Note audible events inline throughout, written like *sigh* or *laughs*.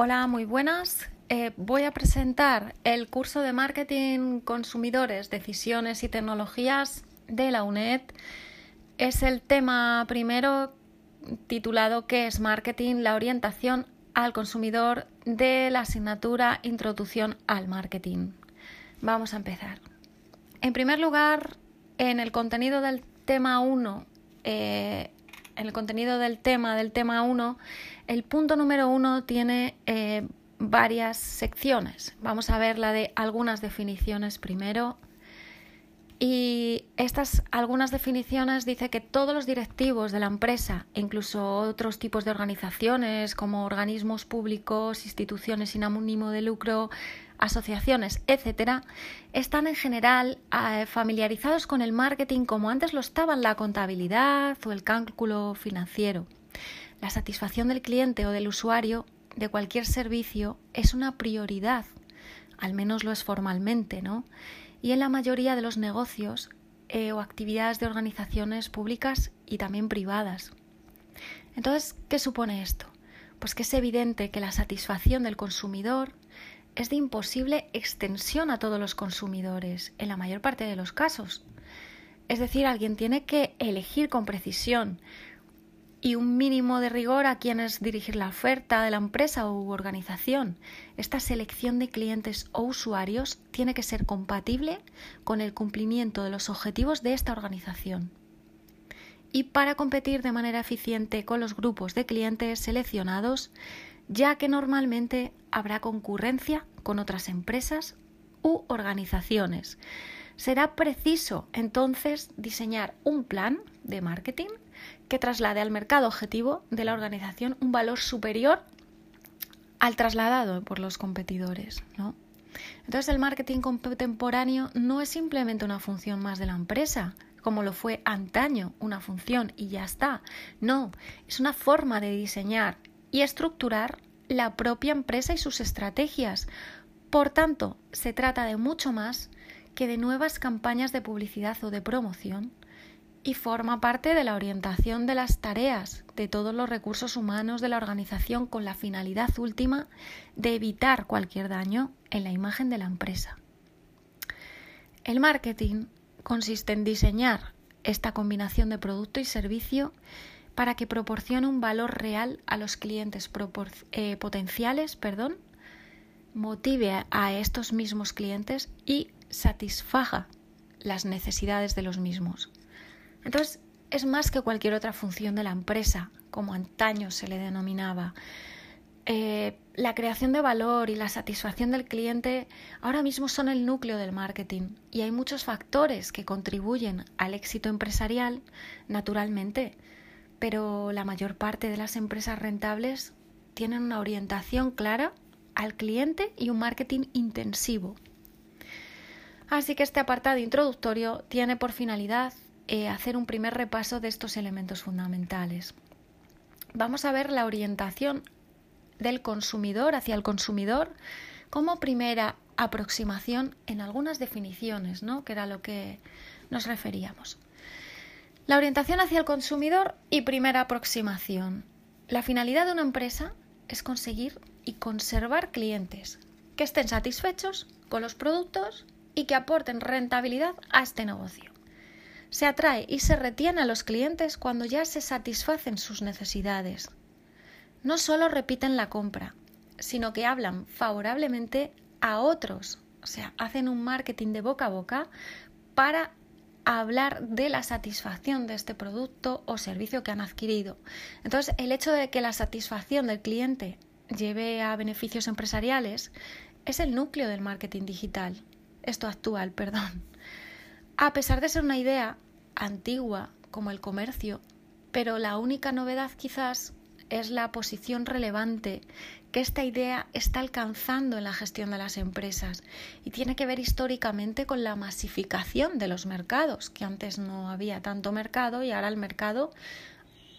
Hola, muy buenas. Eh, voy a presentar el curso de Marketing Consumidores, Decisiones y Tecnologías de la UNED. Es el tema primero titulado ¿Qué es marketing? La orientación al consumidor de la asignatura Introducción al Marketing. Vamos a empezar. En primer lugar, en el contenido del tema 1, eh, en el contenido del tema del tema 1, el punto número 1 tiene eh, varias secciones. Vamos a ver la de algunas definiciones primero. Y estas algunas definiciones dice que todos los directivos de la empresa, incluso otros tipos de organizaciones como organismos públicos, instituciones sin ánimo de lucro, asociaciones, etcétera, están en general eh, familiarizados con el marketing como antes lo estaban la contabilidad o el cálculo financiero. La satisfacción del cliente o del usuario de cualquier servicio es una prioridad, al menos lo es formalmente, ¿no? Y en la mayoría de los negocios eh, o actividades de organizaciones públicas y también privadas. Entonces, ¿qué supone esto? Pues que es evidente que la satisfacción del consumidor es de imposible extensión a todos los consumidores, en la mayor parte de los casos. Es decir, alguien tiene que elegir con precisión y un mínimo de rigor a quienes dirigir la oferta de la empresa u organización. Esta selección de clientes o usuarios tiene que ser compatible con el cumplimiento de los objetivos de esta organización. Y para competir de manera eficiente con los grupos de clientes seleccionados, ya que normalmente habrá concurrencia con otras empresas u organizaciones. Será preciso entonces diseñar un plan de marketing que traslade al mercado objetivo de la organización un valor superior al trasladado por los competidores. Entonces el marketing contemporáneo no es simplemente una función más de la empresa, como lo fue antaño, una función y ya está. No, es una forma de diseñar y estructurar la propia empresa y sus estrategias. Por tanto, se trata de mucho más que de nuevas campañas de publicidad o de promoción y forma parte de la orientación de las tareas de todos los recursos humanos de la organización con la finalidad última de evitar cualquier daño en la imagen de la empresa. El marketing consiste en diseñar esta combinación de producto y servicio para que proporcione un valor real a los clientes eh, potenciales, perdón, motive a estos mismos clientes y satisfaga las necesidades de los mismos. Entonces, es más que cualquier otra función de la empresa, como antaño se le denominaba. Eh, la creación de valor y la satisfacción del cliente ahora mismo son el núcleo del marketing y hay muchos factores que contribuyen al éxito empresarial, naturalmente, pero la mayor parte de las empresas rentables tienen una orientación clara al cliente y un marketing intensivo. Así que este apartado introductorio tiene por finalidad eh, hacer un primer repaso de estos elementos fundamentales. Vamos a ver la orientación del consumidor hacia el consumidor como primera aproximación en algunas definiciones, ¿no? que era lo que nos referíamos. La orientación hacia el consumidor y primera aproximación. La finalidad de una empresa es conseguir y conservar clientes que estén satisfechos con los productos y que aporten rentabilidad a este negocio. Se atrae y se retiene a los clientes cuando ya se satisfacen sus necesidades. No solo repiten la compra, sino que hablan favorablemente a otros, o sea, hacen un marketing de boca a boca para hablar de la satisfacción de este producto o servicio que han adquirido. Entonces, el hecho de que la satisfacción del cliente lleve a beneficios empresariales es el núcleo del marketing digital, esto actual, perdón. A pesar de ser una idea antigua como el comercio, pero la única novedad quizás es la posición relevante que esta idea está alcanzando en la gestión de las empresas y tiene que ver históricamente con la masificación de los mercados, que antes no había tanto mercado y ahora el mercado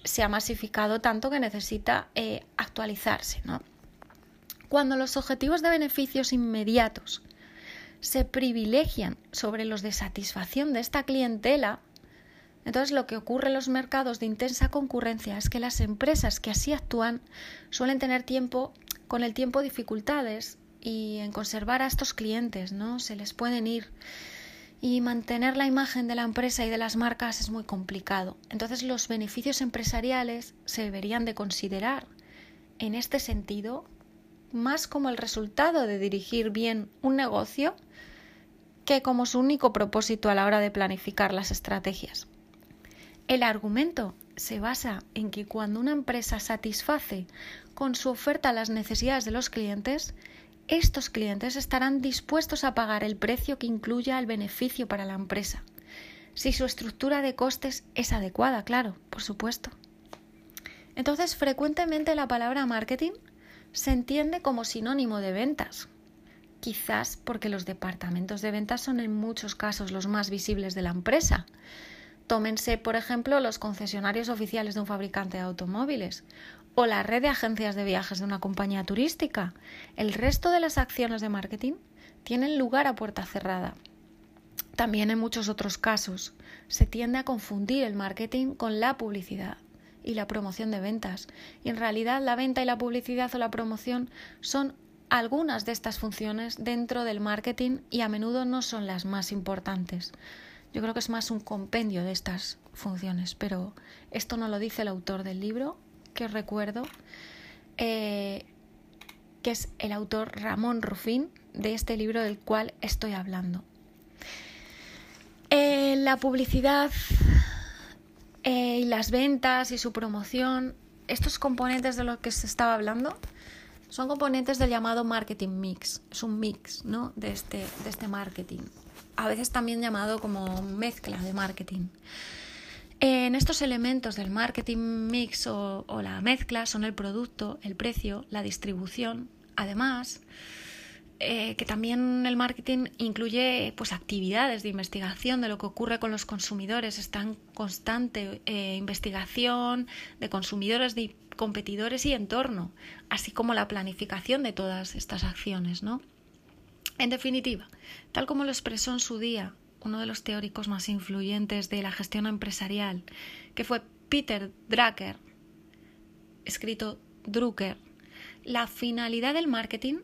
se ha masificado tanto que necesita eh, actualizarse. Cuando los objetivos de beneficios inmediatos se privilegian sobre los de satisfacción de esta clientela, entonces lo que ocurre en los mercados de intensa concurrencia es que las empresas que así actúan suelen tener tiempo con el tiempo dificultades y en conservar a estos clientes, ¿no? Se les pueden ir y mantener la imagen de la empresa y de las marcas es muy complicado. Entonces los beneficios empresariales se deberían de considerar en este sentido más como el resultado de dirigir bien un negocio que como su único propósito a la hora de planificar las estrategias. El argumento se basa en que cuando una empresa satisface con su oferta las necesidades de los clientes, estos clientes estarán dispuestos a pagar el precio que incluya el beneficio para la empresa, si su estructura de costes es adecuada, claro, por supuesto. Entonces, frecuentemente la palabra marketing se entiende como sinónimo de ventas, quizás porque los departamentos de ventas son en muchos casos los más visibles de la empresa. Tómense, por ejemplo, los concesionarios oficiales de un fabricante de automóviles o la red de agencias de viajes de una compañía turística. El resto de las acciones de marketing tienen lugar a puerta cerrada. También en muchos otros casos se tiende a confundir el marketing con la publicidad y la promoción de ventas. Y en realidad la venta y la publicidad o la promoción son algunas de estas funciones dentro del marketing y a menudo no son las más importantes. Yo creo que es más un compendio de estas funciones, pero esto no lo dice el autor del libro, que recuerdo, eh, que es el autor Ramón Rufín de este libro del cual estoy hablando. Eh, la publicidad eh, y las ventas y su promoción, estos componentes de los que se estaba hablando, son componentes del llamado marketing mix. Es un mix ¿no? de, este, de este marketing. A veces también llamado como mezcla de marketing. En estos elementos del marketing mix o, la mezcla son el producto, el precio, la distribución. Además, eh, que también el marketing incluye pues, actividades de investigación de lo que ocurre con los consumidores. Está en constante eh, investigación de consumidores, de competidores y entorno, así como la planificación de todas estas acciones. ¿no? En definitiva, tal como lo expresó en su día uno de los teóricos más influyentes de la gestión empresarial, que fue Peter Drucker, escrito Drucker, la finalidad del marketing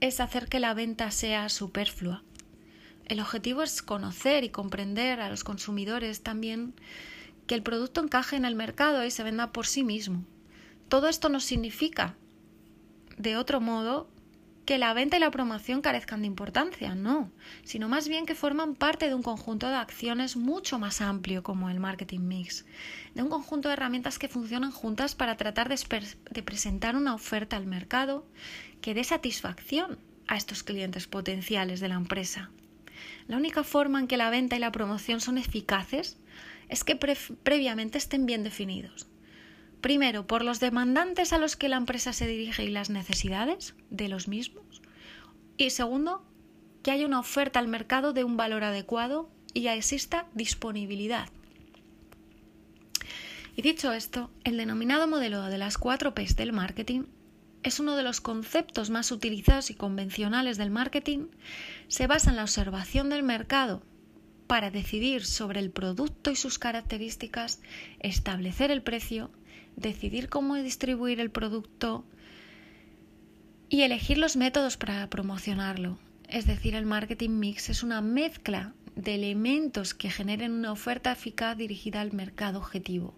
es hacer que la venta sea superflua. El objetivo es conocer y comprender a los consumidores también que el producto encaje en el mercado y se venda por sí mismo. Todo esto no significa, de otro modo, que la venta y la promoción carezcan de importancia, no, sino más bien que forman parte de un conjunto de acciones mucho más amplio como el marketing mix, de un conjunto de herramientas que funcionan juntas para tratar de, presentar una oferta al mercado que dé satisfacción a estos clientes potenciales de la empresa. La única forma en que la venta y la promoción son eficaces es que previamente estén bien definidos Primero, por los demandantes a los que la empresa se dirige y las necesidades de los mismos. Y segundo, que haya una oferta al mercado de un valor adecuado y exista disponibilidad. Y dicho esto, el denominado modelo de las cuatro P's del marketing es uno de los conceptos más utilizados y convencionales del marketing. Se basa en la observación del mercado para decidir sobre el producto y sus características, establecer el precio decidir cómo distribuir el producto y elegir los métodos para promocionarlo. Es decir, el marketing mix es una mezcla de elementos que generen una oferta eficaz dirigida al mercado objetivo.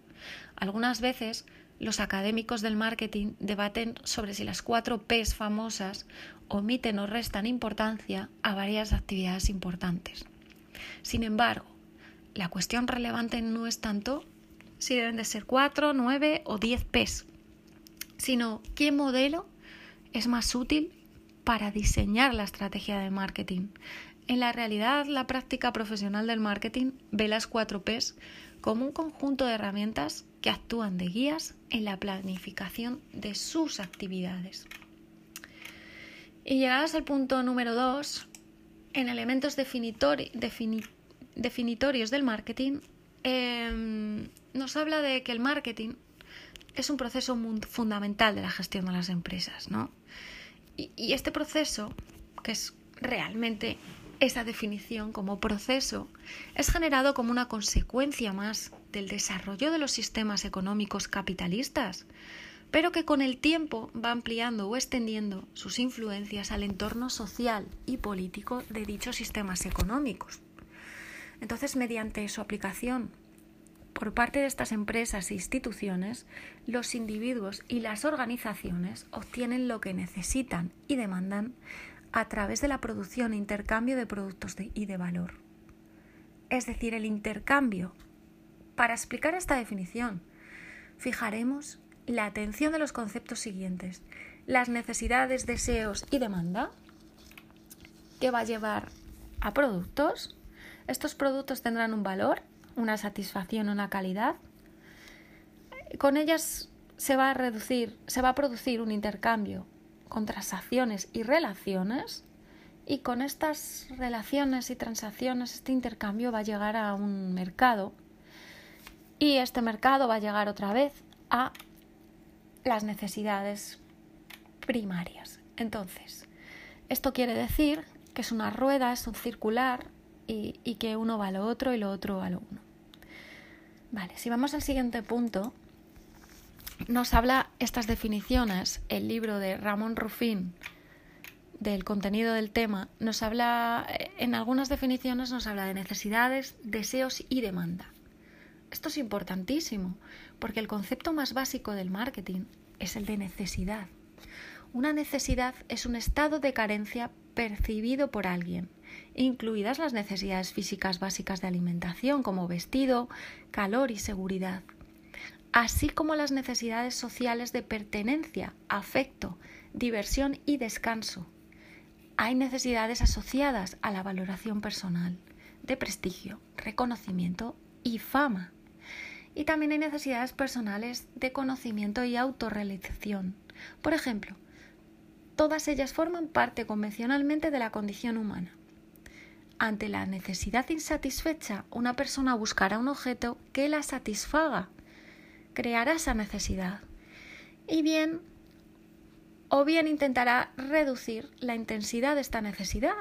Algunas veces los académicos del marketing debaten sobre si las cuatro Ps famosas omiten o restan importancia a varias actividades importantes. Sin embargo, la cuestión relevante no es tanto si deben de ser 4, 9 o 10 Ps, sino qué modelo es más útil para diseñar la estrategia de marketing. En la realidad, la práctica profesional del marketing ve las 4 Ps como un conjunto de herramientas que actúan de guías en la planificación de sus actividades. Y llegados al punto número 2, en elementos definitorios del marketing, Em, nos habla de que el marketing es un proceso fundamental de la gestión de las empresas, ¿no? Y, y este proceso, que es realmente esa definición como proceso, es generado como una consecuencia más del desarrollo de los sistemas económicos capitalistas, pero que con el tiempo va ampliando o extendiendo sus influencias al entorno social y político de dichos sistemas económicos. Entonces, mediante su aplicación por parte de estas empresas e instituciones, los individuos y las organizaciones obtienen lo que necesitan y demandan a través de la producción e intercambio de productos y de valor. Es decir, el intercambio. Para explicar esta definición, fijaremos la atención de los conceptos siguientes. Las necesidades, deseos y demanda, que va a llevar a productos. Estos productos tendrán un valor, una satisfacción, una calidad. Con ellas se va a reducir, se va a producir un intercambio con transacciones y relaciones y con estas relaciones y transacciones, este intercambio va a llegar a un mercado y este mercado va a llegar otra vez a las necesidades primarias. Entonces, esto quiere decir que es una rueda, es un circular y, que uno va a lo otro y lo otro va a lo uno. Vale, si vamos al siguiente punto, nos habla estas definiciones, el libro de Ramón Rufín del contenido del tema, nos habla, en algunas definiciones nos habla de necesidades, deseos y demanda. Esto es importantísimo, porque el concepto más básico del marketing es el de necesidad. Una necesidad es un estado de carencia percibido por alguien, incluidas las necesidades físicas básicas de alimentación como vestido, calor y seguridad así como las necesidades sociales de pertenencia, afecto, diversión y descanso. Hay necesidades asociadas a la valoración personal, de prestigio, reconocimiento y fama. Y también hay necesidades personales de conocimiento y autorrealización. Por ejemplo, todas ellas forman parte convencionalmente de la condición humana. Ante la necesidad insatisfecha, una persona buscará un objeto que la satisfaga creará esa necesidad. Y bien, o bien intentará reducir la intensidad de esta necesidad.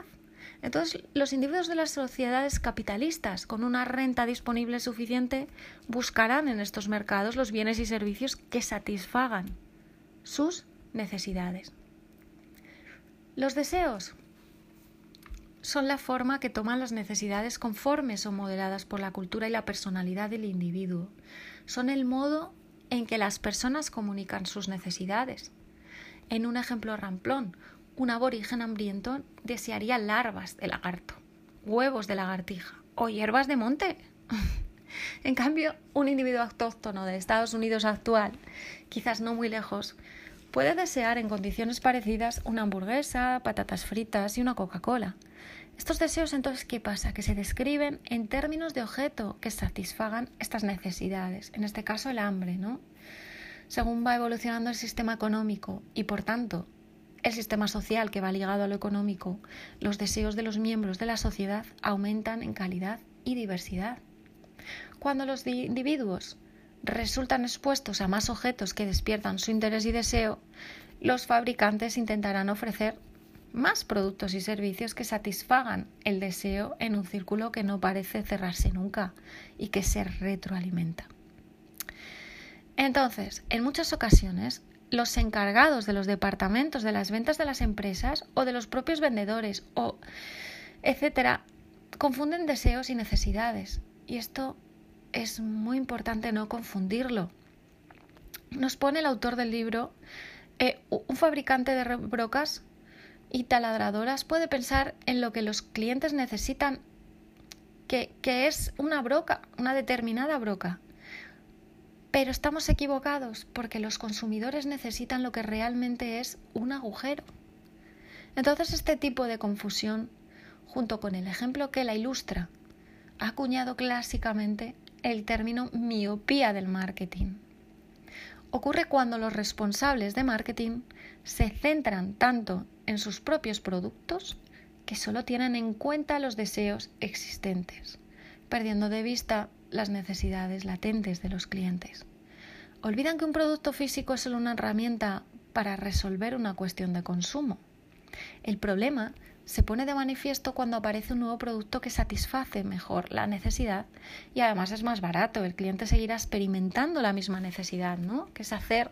Entonces, los individuos de las sociedades capitalistas con una renta disponible suficiente buscarán en estos mercados los bienes y servicios que satisfagan sus necesidades. Los deseos son la forma que toman las necesidades conformes o modeladas por la cultura y la personalidad del individuo son el modo en que las personas comunican sus necesidades. En un ejemplo ramplón, un aborigen hambriento desearía larvas de lagarto, huevos de lagartija o hierbas de monte. *laughs* en cambio, un individuo autóctono de Estados Unidos actual, quizás no muy lejos, puede desear en condiciones parecidas una hamburguesa, patatas fritas y una Coca-Cola. Estos deseos entonces, ¿qué pasa? Que se describen en términos de objeto que satisfagan estas necesidades, en este caso el hambre, ¿no? Según va evolucionando el sistema económico y por tanto el sistema social que va ligado a lo económico, los deseos de los miembros de la sociedad aumentan en calidad y diversidad. Cuando los individuos resultan expuestos a más objetos que despiertan su interés y deseo, los fabricantes intentarán ofrecer más productos y servicios que satisfagan el deseo en un círculo que no parece cerrarse nunca y que se retroalimenta. Entonces, en muchas ocasiones, los encargados de los departamentos de las ventas de las empresas o de los propios vendedores o etcétera confunden deseos y necesidades. Y esto es muy importante no confundirlo. Nos pone el autor del libro, eh, un fabricante de brocas y taladradoras puede pensar en lo que los clientes necesitan, que, que es una broca, una determinada broca. Pero estamos equivocados porque los consumidores necesitan lo que realmente es un agujero. Entonces este tipo de confusión, junto con el ejemplo que la ilustra, ha acuñado clásicamente el término miopía del marketing. Ocurre cuando los responsables de marketing se centran tanto en sus propios productos que solo tienen en cuenta los deseos existentes, perdiendo de vista las necesidades latentes de los clientes. Olvidan que un producto físico es solo una herramienta para resolver una cuestión de consumo. El problema se pone de manifiesto cuando aparece un nuevo producto que satisface mejor la necesidad y además es más barato. El cliente seguirá experimentando la misma necesidad, ¿no? Que es hacer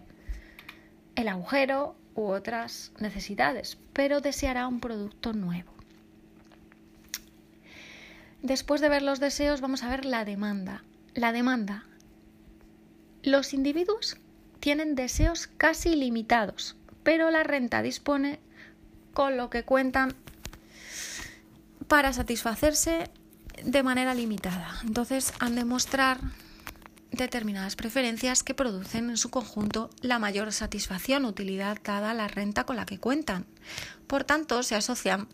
el agujero u otras necesidades, pero deseará un producto nuevo. Después de ver los deseos, vamos a ver la demanda. La demanda. Los individuos tienen deseos casi ilimitados, pero la renta dispone con lo que cuentan para satisfacerse de manera limitada. Entonces han de mostrar determinadas preferencias que producen en su conjunto la mayor satisfacción utilidad dada la renta con la que cuentan. Por tanto, se asocian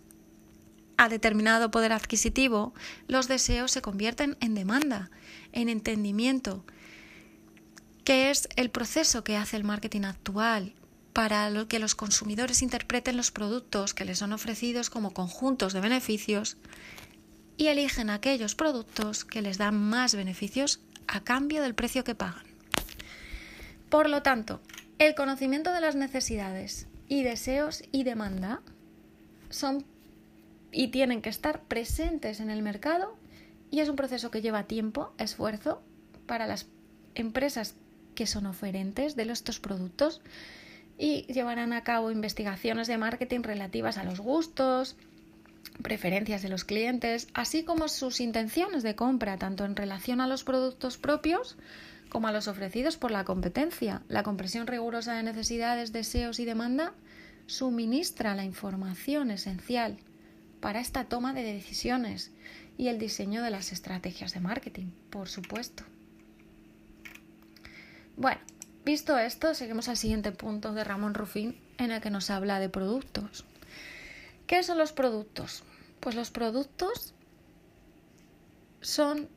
a determinado poder adquisitivo, los deseos se convierten en demanda, en entendimiento, que es el proceso que hace el marketing actual para que los consumidores interpreten los productos que les son ofrecidos como conjuntos de beneficios y eligen aquellos productos que les dan más beneficios a cambio del precio que pagan. Por lo tanto, el conocimiento de las necesidades y deseos y demanda son y tienen que estar presentes en el mercado y es un proceso que lleva tiempo, esfuerzo para las empresas que son oferentes de estos productos y llevarán a cabo investigaciones de marketing relativas a los gustos, preferencias de los clientes, así como sus intenciones de compra, tanto en relación a los productos propios como a los ofrecidos por la competencia. La compresión rigurosa de necesidades, deseos y demanda suministra la información esencial para esta toma de decisiones y el diseño de las estrategias de marketing, por supuesto. Bueno, visto esto, seguimos al siguiente punto de Ramón Rufín en el que nos habla de productos. ¿Qué son los productos? Pues los productos son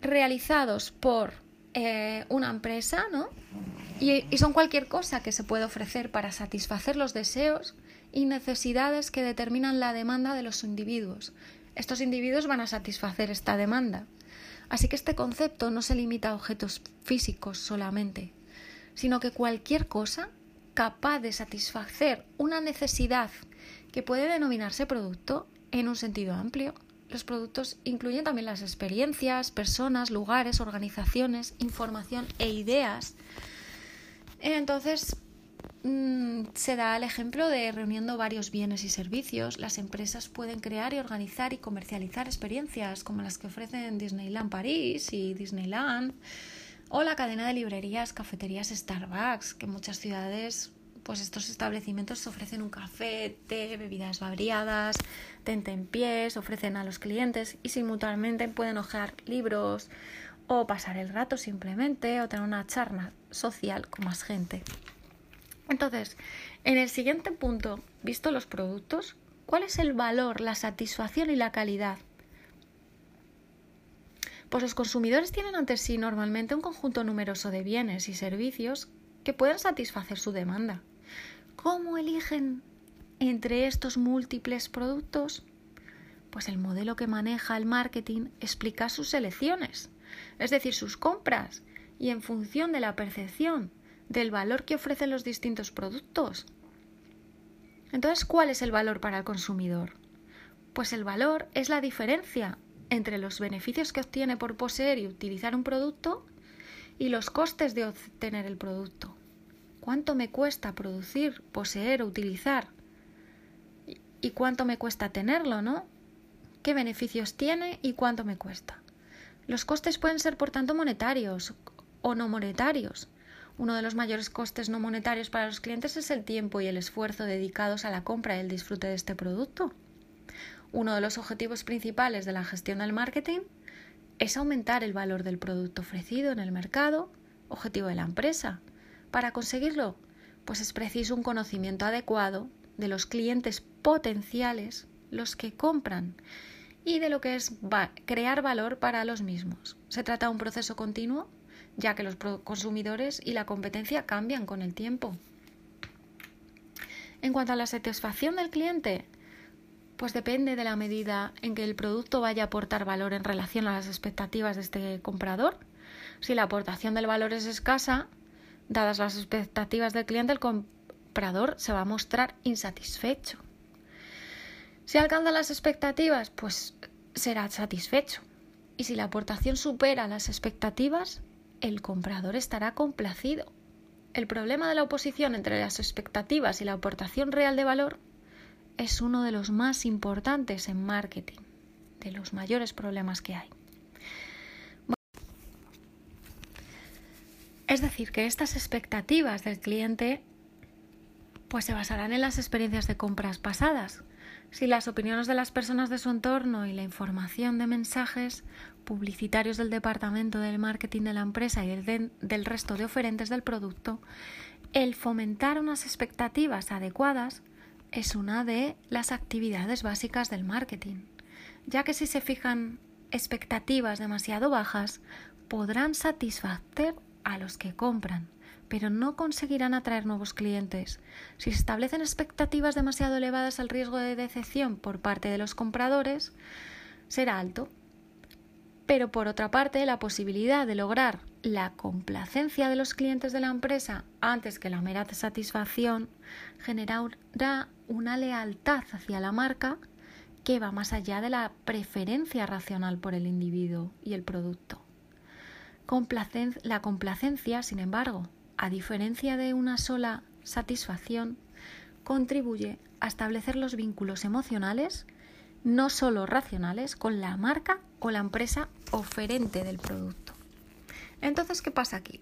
realizados por eh, una empresa, ¿no? Y, y, son cualquier cosa que se puede ofrecer para satisfacer los deseos y necesidades que determinan la demanda de los individuos. Estos individuos van a satisfacer esta demanda. Así que este concepto no se limita a objetos físicos solamente, sino que cualquier cosa capaz de satisfacer una necesidad que puede denominarse producto en un sentido amplio. Los productos incluyen también las experiencias, personas, lugares, organizaciones, información e ideas. Entonces, mm, se da el ejemplo de reuniendo varios bienes y servicios. Las empresas pueden crear y organizar y comercializar experiencias como las que ofrecen Disneyland París y Disneyland o la cadena de librerías, cafeterías Starbucks, que en muchas ciudades pues estos establecimientos ofrecen un café, té, bebidas variadas, tente en pies, ofrecen a los clientes y simultáneamente pueden hojear libros o pasar el rato simplemente o tener una charla social con más gente. Entonces, en el siguiente punto, visto los productos, ¿cuál es el valor, la satisfacción y la calidad pues los consumidores tienen ante sí normalmente un conjunto numeroso de bienes y servicios que pueden satisfacer su demanda. ¿Cómo eligen entre estos múltiples productos? Pues el modelo que maneja el marketing explica sus elecciones, es decir, sus compras, y en función de la percepción del valor que ofrecen los distintos productos. Entonces, ¿cuál es el valor para el consumidor? Pues el valor es la diferencia entre los beneficios que obtiene por poseer y utilizar un producto y los costes de obtener el producto. ¿Cuánto me cuesta producir, poseer o utilizar? ¿Y cuánto me cuesta tenerlo, no? ¿Qué beneficios tiene y cuánto me cuesta? Los costes pueden ser, por tanto, monetarios o no monetarios. Uno de los mayores costes no monetarios para los clientes es el tiempo y el esfuerzo dedicados a la compra y el disfrute de este producto. Uno de los objetivos principales de la gestión del marketing es aumentar el valor del producto ofrecido en el mercado, objetivo de la empresa. Para conseguirlo, pues es preciso un conocimiento adecuado de los clientes potenciales, los que compran, y de lo que es crear valor para los mismos. Se trata de un proceso continuo, ya que los consumidores y la competencia cambian con el tiempo. En cuanto a la satisfacción del cliente, pues depende de la medida en que el producto vaya a aportar valor en relación a las expectativas de este comprador. Si la aportación del valor es escasa, dadas las expectativas del cliente, el comprador se va a mostrar insatisfecho. Si alcanza las expectativas, pues será satisfecho. Y si la aportación supera las expectativas, el comprador estará complacido. el problema de la oposición entre las expectativas y la aportación real de valor es uno de los más importantes en marketing, de los mayores problemas que hay. Es decir, que estas expectativas del cliente pues se basarán en las experiencias de compras pasadas. Si las opiniones de las personas de su entorno y la información de mensajes publicitarios del departamento del marketing de la empresa y del, del resto de oferentes del producto, el fomentar unas expectativas adecuadas es una de las actividades básicas del marketing, ya que si se fijan expectativas demasiado bajas, podrán satisfacer a los que compran, pero no conseguirán atraer nuevos clientes. Si se establecen expectativas demasiado elevadas, el riesgo de decepción por parte de los compradores será alto. Pero por otra parte, la posibilidad de lograr la complacencia de los clientes de la empresa antes que la mera satisfacción generará una lealtad hacia la marca que va más allá de la preferencia racional por el individuo y el producto. la complacencia, sin embargo, a diferencia de una sola satisfacción, contribuye a establecer los vínculos emocionales, no solo racionales, con la marca o la empresa oferente del producto. Entonces, ¿qué pasa aquí?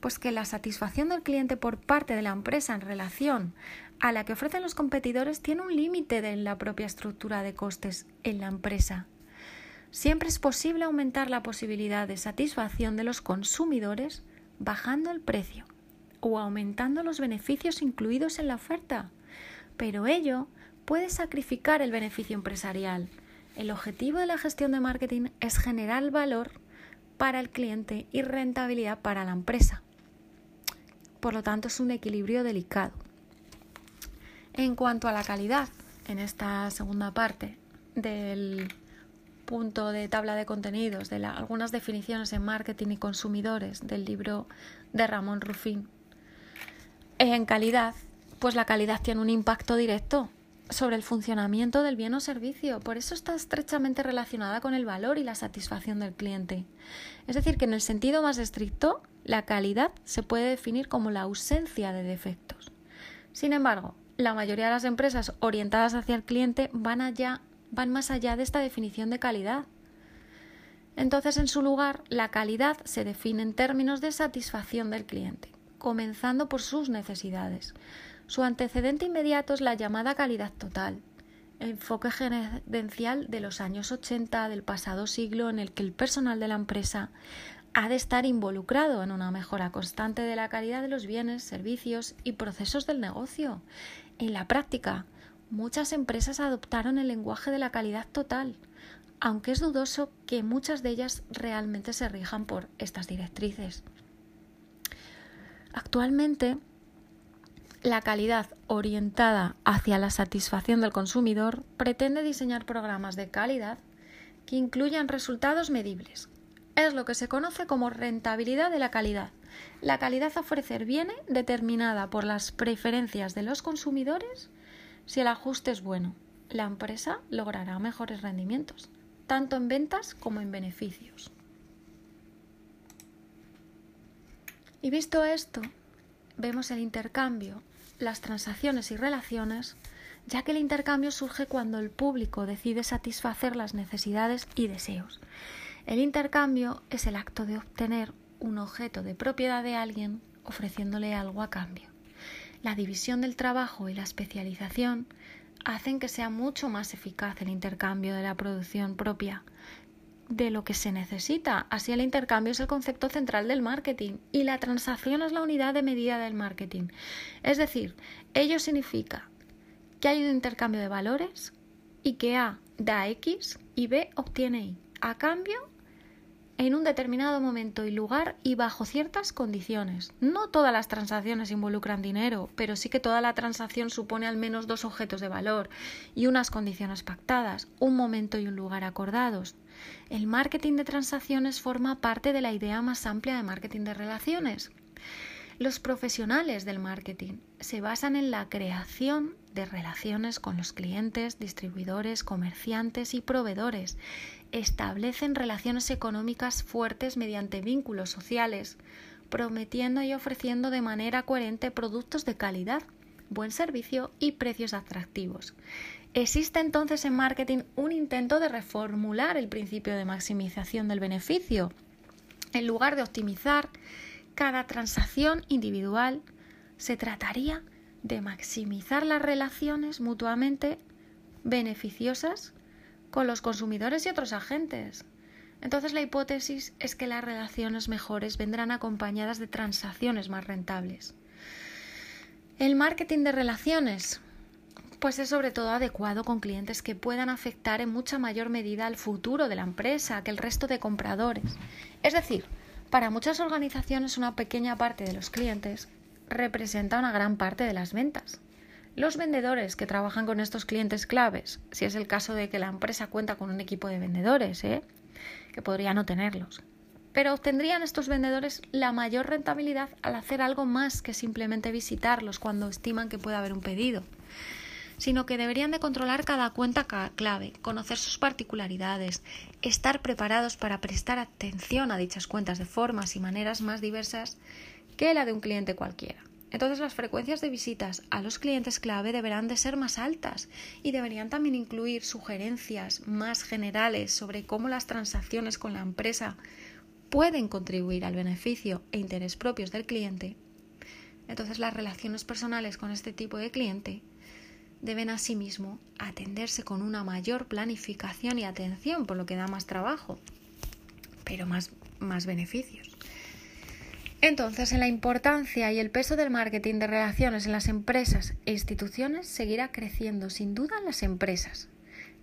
Pues que la satisfacción del cliente por parte de la empresa en relación a la que ofrecen los competidores tiene un límite en la propia estructura de costes en la empresa. Siempre es posible aumentar la posibilidad de satisfacción de los consumidores bajando el precio o aumentando los beneficios incluidos en la oferta, pero ello puede sacrificar el beneficio empresarial. El objetivo de la gestión de marketing es generar valor para el cliente y rentabilidad para la empresa. Por lo tanto, es un equilibrio delicado. En cuanto a la calidad, en esta segunda parte del punto de tabla de contenidos, de algunas definiciones en marketing y consumidores del libro de Ramón Rufín. En calidad, pues la calidad tiene un impacto directo sobre el funcionamiento del bien o servicio. Por eso está estrechamente relacionada con el valor y la satisfacción del cliente. Es decir, que en el sentido más estricto, la calidad se puede definir como la ausencia de defectos. Sin embargo, la mayoría de las empresas orientadas hacia el cliente van, allá, van más allá de esta definición de calidad. Entonces, en su lugar, la calidad se define en términos de satisfacción del cliente, comenzando por sus necesidades. Su antecedente inmediato es la llamada calidad total, enfoque gerencial de los años 80 del pasado siglo en el que el personal de la empresa ha de estar involucrado en una mejora constante de la calidad de los bienes, servicios y procesos del negocio en la práctica, muchas empresas adoptaron el lenguaje de la calidad total, aunque es dudoso que muchas de ellas realmente se rijan por estas directrices. Actualmente, la calidad orientada hacia la satisfacción del consumidor pretende diseñar programas de calidad que incluyan resultados medibles. Es lo que se conoce como rentabilidad de la calidad, la calidad a ofrecer viene determinada por las preferencias de los consumidores. Si el ajuste es bueno, la empresa logrará mejores rendimientos, tanto en ventas como en beneficios. Y visto esto, vemos el intercambio, las transacciones y relaciones, ya que el intercambio surge cuando el público decide satisfacer las necesidades y deseos. El intercambio es el acto de obtener un objeto de propiedad de alguien ofreciéndole algo a cambio. La división del trabajo y la especialización hacen que sea mucho más eficaz el intercambio de la producción propia de lo que se necesita. Así el intercambio es el concepto central del marketing y la transacción es la unidad de medida del marketing. Es decir, ello significa que hay un intercambio de valores y que A da X y B obtiene Y. A cambio en un determinado momento y lugar y bajo ciertas condiciones. No todas las transacciones involucran dinero, pero sí que toda la transacción supone al menos dos objetos de valor y unas condiciones pactadas, un momento y un lugar acordados. El marketing de transacciones forma parte de la idea más amplia de marketing de relaciones. Los profesionales del marketing se basan en la creación de relaciones con los clientes, distribuidores, comerciantes y proveedores establecen relaciones económicas fuertes mediante vínculos sociales, prometiendo y ofreciendo de manera coherente productos de calidad, buen servicio y precios atractivos. Existe entonces en marketing un intento de reformular el principio de maximización del beneficio. En lugar de optimizar cada transacción individual, se trataría de maximizar las relaciones mutuamente beneficiosas con los consumidores y otros agentes. Entonces la hipótesis es que las relaciones mejores vendrán acompañadas de transacciones más rentables. El marketing de relaciones pues es sobre todo adecuado con clientes que puedan afectar en mucha mayor medida al futuro de la empresa que el resto de compradores. Es decir, para muchas organizaciones una pequeña parte de los clientes representa una gran parte de las ventas. Los vendedores que trabajan con estos clientes claves, si es el caso de que la empresa cuenta con un equipo de vendedores, ¿eh? que podría no tenerlos, pero obtendrían estos vendedores la mayor rentabilidad al hacer algo más que simplemente visitarlos cuando estiman que puede haber un pedido sino que deberían de controlar cada cuenta clave, conocer sus particularidades, estar preparados para prestar atención a dichas cuentas de formas y maneras más diversas que la de un cliente cualquiera. Entonces las frecuencias de visitas a los clientes clave deberán de ser más altas y deberían también incluir sugerencias más generales sobre cómo las transacciones con la empresa pueden contribuir al beneficio e interés propios del cliente. Entonces las relaciones personales con este tipo de cliente deben asimismo atenderse con una mayor planificación y atención, por lo que da más trabajo, pero más, más beneficios. Entonces, en la importancia y el peso del marketing de relaciones en las empresas e instituciones seguirá creciendo sin duda en las empresas.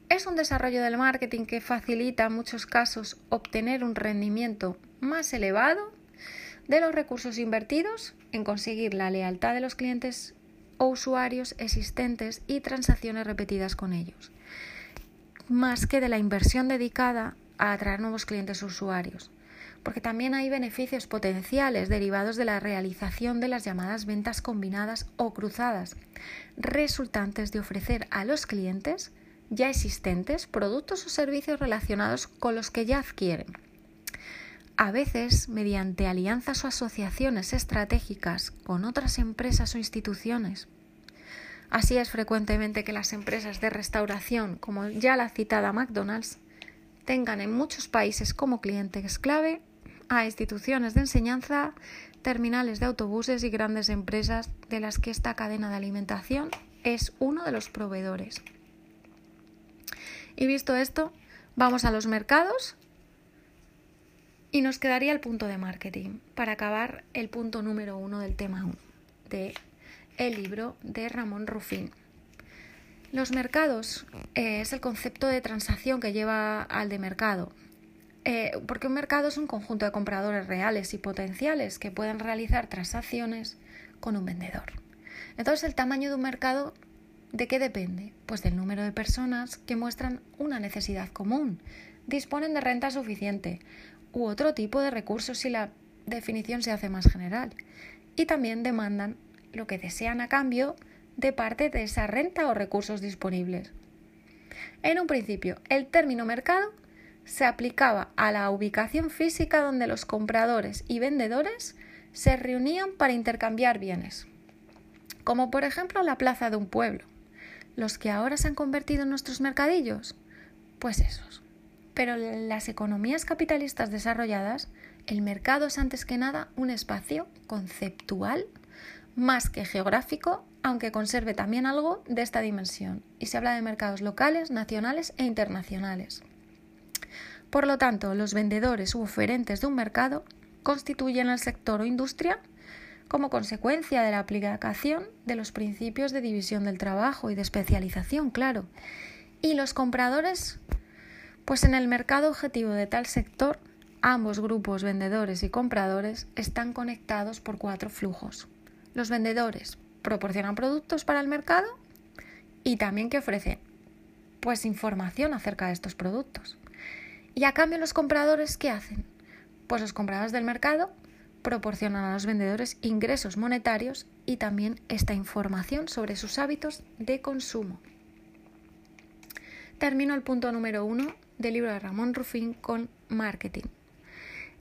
Es un desarrollo del marketing que facilita en muchos casos obtener un rendimiento más elevado de los recursos invertidos en conseguir la lealtad de los clientes o usuarios existentes y transacciones repetidas con ellos, más que de la inversión dedicada a atraer nuevos clientes o usuarios, porque también hay beneficios potenciales derivados de la realización de las llamadas ventas combinadas o cruzadas, resultantes de ofrecer a los clientes ya existentes productos o servicios relacionados con los que ya adquieren a veces mediante alianzas o asociaciones estratégicas con otras empresas o instituciones. Así es frecuentemente que las empresas de restauración, como ya la citada McDonald's, tengan en muchos países como clientes clave a instituciones de enseñanza, terminales de autobuses y grandes empresas de las que esta cadena de alimentación es uno de los proveedores. Y visto esto, vamos a los mercados y nos quedaría el punto de marketing para acabar el punto número uno del tema 1 de libro de Ramón Rufín. Los mercados eh, es el concepto de transacción que lleva al de mercado. Eh, porque un mercado es un conjunto de compradores reales y potenciales que pueden realizar transacciones con un vendedor. Entonces, el tamaño de un mercado, ¿de qué depende? Pues del número de personas que muestran una necesidad común, disponen de renta suficiente, u otro tipo de recursos si la definición se hace más general. Y también demandan lo que desean a cambio de parte de esa renta o recursos disponibles. En un principio, el término mercado se aplicaba a la ubicación física donde los compradores y vendedores se reunían para intercambiar bienes, como por ejemplo la plaza de un pueblo. Los que ahora se han convertido en nuestros mercadillos, pues esos. Pero en las economías capitalistas desarrolladas, el mercado es antes que nada un espacio conceptual más que geográfico, aunque conserve también algo de esta dimensión, y se habla de mercados locales, nacionales e internacionales. Por lo tanto, los vendedores u oferentes de un mercado constituyen el sector o industria como consecuencia de la aplicación de los principios de división del trabajo y de especialización, claro. Y los compradores pues en el mercado objetivo de tal sector, ambos grupos vendedores y compradores están conectados por cuatro flujos. Los vendedores proporcionan productos para el mercado y también que ofrecen pues información acerca de estos productos. Y a cambio los compradores ¿qué hacen? Pues los compradores del mercado proporcionan a los vendedores ingresos monetarios y también esta información sobre sus hábitos de consumo. Termino el punto número uno del libro de Ramón Rufín con marketing.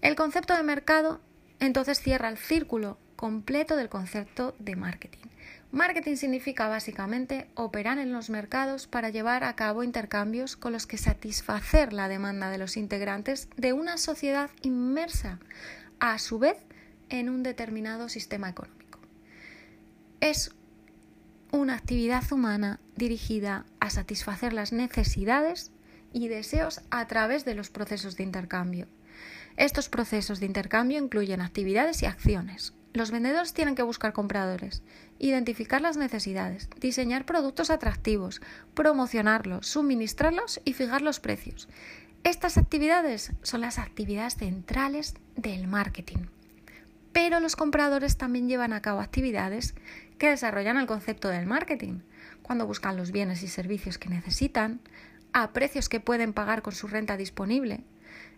El concepto de mercado entonces cierra el círculo completo del concepto de marketing. Marketing significa básicamente operar en los mercados para llevar a cabo intercambios con los que satisfacer la demanda de los integrantes de una sociedad inmersa, a su vez, en un determinado sistema económico. Es una actividad humana dirigida a satisfacer las necesidades y deseos a través de los procesos de intercambio. Estos procesos de intercambio incluyen actividades y acciones. Los vendedores tienen que buscar compradores, identificar las necesidades, diseñar productos atractivos, promocionarlos, suministrarlos y fijar los precios. Estas actividades son las actividades centrales del marketing. Pero los compradores también llevan a cabo actividades que desarrollan el concepto del marketing, cuando buscan los bienes y servicios que necesitan, a precios que pueden pagar con su renta disponible.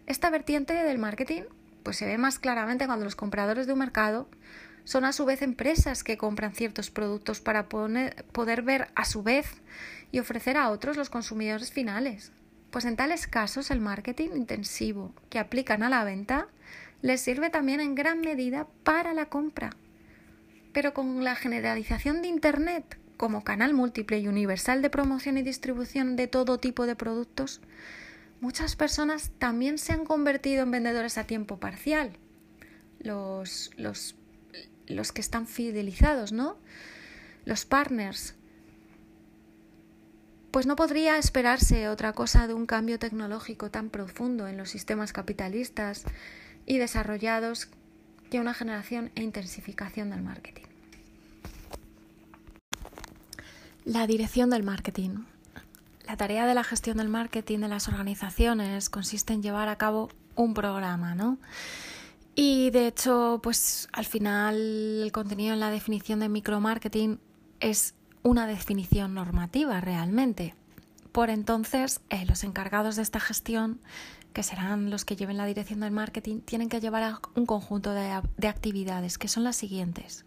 Esta vertiente del marketing pues se ve más claramente cuando los compradores de un mercado son a su vez empresas que compran ciertos productos para poder ver a su vez y ofrecer a otros los consumidores finales. Pues en tales casos el marketing intensivo que aplican a la venta les sirve también en gran medida para la compra. Pero con la generalización de Internet como canal múltiple y universal de promoción y distribución de todo tipo de productos, muchas personas también se han convertido en vendedores a tiempo parcial. Los, los, los que están fidelizados, ¿no? Los partners. Pues no podría esperarse otra cosa de un cambio tecnológico tan profundo en los sistemas capitalistas y desarrollados que una generación e intensificación del marketing. La dirección del marketing. La tarea de la gestión del marketing de las organizaciones consiste en llevar a cabo un programa, ¿no? Y de hecho, pues al final el contenido en la definición de micromarketing es una definición normativa realmente. Por entonces, eh, los encargados de esta gestión, que serán los que lleven la dirección del marketing, tienen que llevar a un conjunto de actividades que son las siguientes.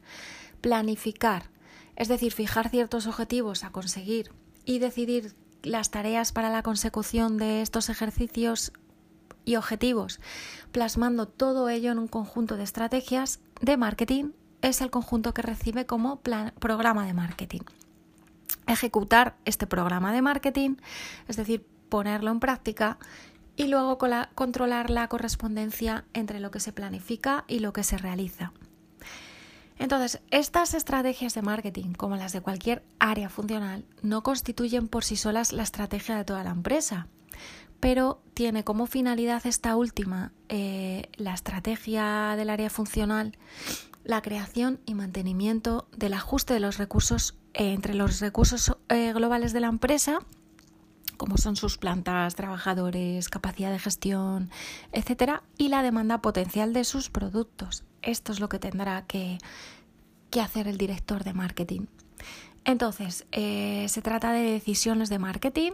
Planificar es decir, fijar ciertos objetivos a conseguir y decidir las tareas para la consecución de estos ejercicios y objetivos, plasmando todo ello en un conjunto de estrategias de marketing, es el conjunto que recibe como programa de marketing. Ejecutar este programa de marketing, es decir, ponerlo en práctica y luego controlar la correspondencia entre lo que se planifica y lo que se realiza. Entonces, estas estrategias de marketing, como las de cualquier área funcional, no constituyen por sí solas la estrategia de toda la empresa, pero tiene como finalidad esta última, eh, la estrategia del área funcional, la creación y mantenimiento del ajuste de los recursos eh, entre los recursos eh, globales de la empresa, como son sus plantas, trabajadores, capacidad de gestión, etcétera, y la demanda potencial de sus productos esto es lo que tendrá que, hacer el director de marketing. Entonces, eh, se trata de decisiones de marketing,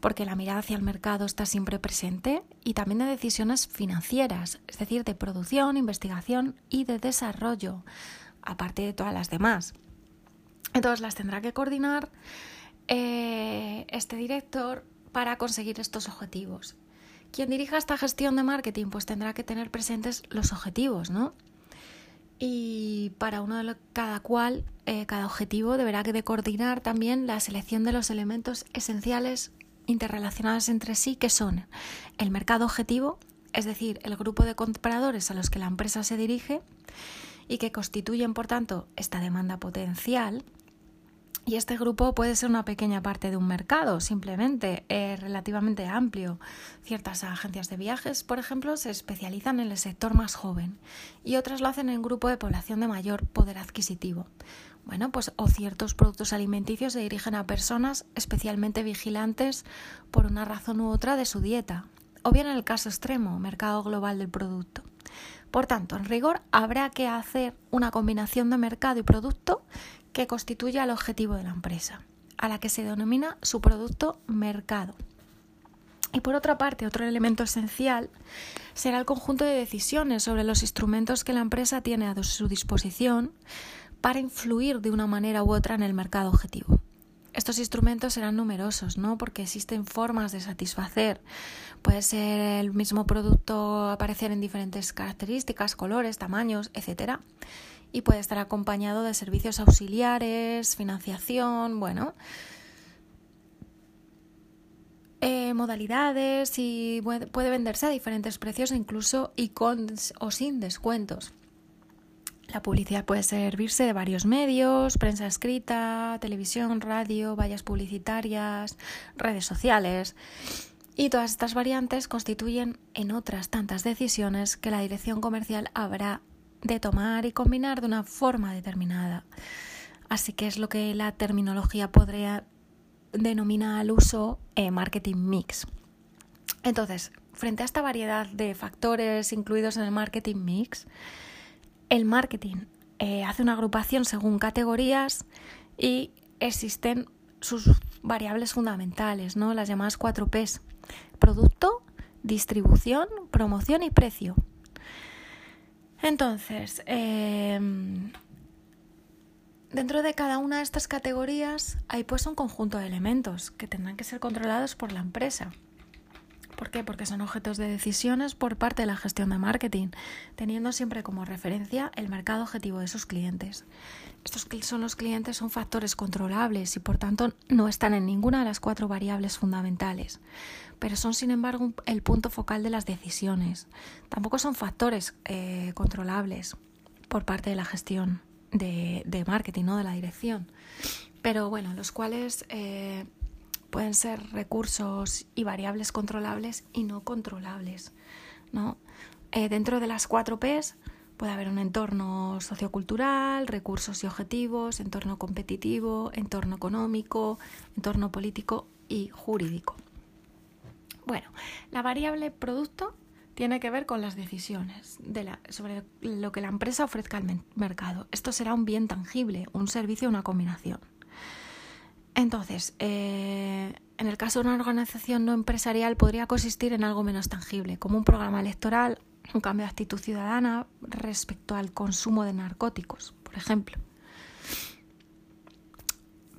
porque la mirada hacia el mercado está siempre presente, y también de decisiones financieras, es decir, de producción, investigación y de desarrollo, aparte de todas las demás. Entonces, las tendrá que coordinar eh, este director para conseguir estos objetivos. Quien dirija esta gestión de marketing, pues tendrá que tener presentes los objetivos, ¿no? Y para uno de cada cual, eh, cada objetivo deberá de coordinar también la selección de los elementos esenciales interrelacionados entre sí, que son el mercado objetivo, es decir, el grupo de compradores a los que la empresa se dirige y que constituyen, por tanto, esta demanda potencial, y este grupo puede ser una pequeña parte de un mercado, simplemente eh, relativamente amplio. Ciertas agencias de viajes, por ejemplo, se especializan en el sector más joven y otras lo hacen en grupo de población de mayor poder adquisitivo. Bueno, pues o ciertos productos alimenticios se dirigen a personas especialmente vigilantes por una razón u otra de su dieta, o bien en el caso extremo, mercado global del producto. Por tanto, en rigor, habrá que hacer una combinación de mercado y producto que constituye el objetivo de la empresa, a la que se denomina su producto mercado. Y por otra parte, otro elemento esencial será el conjunto de decisiones sobre los instrumentos que la empresa tiene a su disposición para influir de una manera u otra en el mercado objetivo. estos instrumentos serán numerosos, ¿no? Porque existen formas de satisfacer. Puede ser el mismo producto aparecer en diferentes características, colores, tamaños, etcétera. Y puede estar acompañado de servicios auxiliares, financiación, bueno, eh, modalidades y puede venderse a diferentes precios, incluso y con o sin descuentos. La publicidad puede servirse de varios medios, prensa escrita, televisión, radio, vallas publicitarias, redes sociales. Y todas estas variantes constituyen en otras tantas decisiones que la dirección comercial habrá de tomar y combinar de una forma determinada. Así que es lo que la terminología podría denominar al uso eh, marketing mix. Entonces, frente a esta variedad de factores incluidos en el marketing mix, el marketing eh, hace una agrupación según categorías y existen sus variables fundamentales, ¿no? las llamadas 4 Ps. Producto, distribución, promoción y precio. Entonces, em, dentro de cada una de estas categorías hay pues un conjunto de elementos que tendrán que ser controlados por la empresa. ¿Por qué? Porque son objetos de decisiones por parte de la gestión de marketing, teniendo siempre como referencia el mercado objetivo de sus clientes. Estos son los clientes son factores controlables y por tanto no están en ninguna de las cuatro variables fundamentales, pero son sin embargo el punto focal de las decisiones. Tampoco son factores eh, controlables por parte de la gestión de, marketing, no de la dirección, pero bueno, los cuales eh, pueden ser recursos y variables controlables y no controlables. ¿no? Eh, dentro de las cuatro Ps puede haber un entorno sociocultural, recursos y objetivos, entorno competitivo, entorno económico, entorno político y jurídico. Bueno, la variable producto tiene que ver con las decisiones de sobre lo que la empresa ofrezca al mercado. Esto será un bien tangible, un servicio, una combinación. Entonces, eh, en el caso de una organización no empresarial podría consistir en algo menos tangible, como un programa electoral, un cambio de actitud ciudadana respecto al consumo de narcóticos, por ejemplo.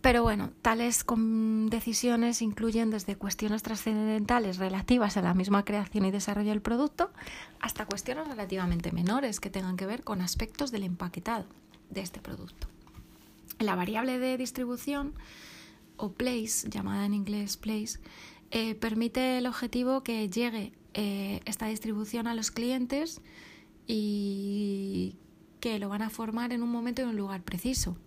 Pero bueno, tales decisiones incluyen desde cuestiones trascendentales relativas a la misma creación y desarrollo del producto hasta cuestiones relativamente menores que tengan que ver con aspectos del empaquetado de este producto. La variable de distribución o place, llamada en inglés place, eh, permite el objetivo que llegue eh, esta distribución a los clientes y que lo van a formar en un momento y un lugar preciso.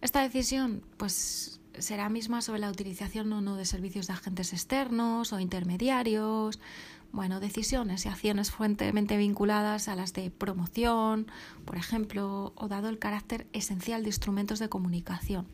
Esta decisión pues será misma sobre la utilización o no de servicios de agentes externos o intermediarios, bueno, decisiones y acciones fuertemente vinculadas a las de promoción, por ejemplo, o dado el carácter esencial de instrumentos de comunicación.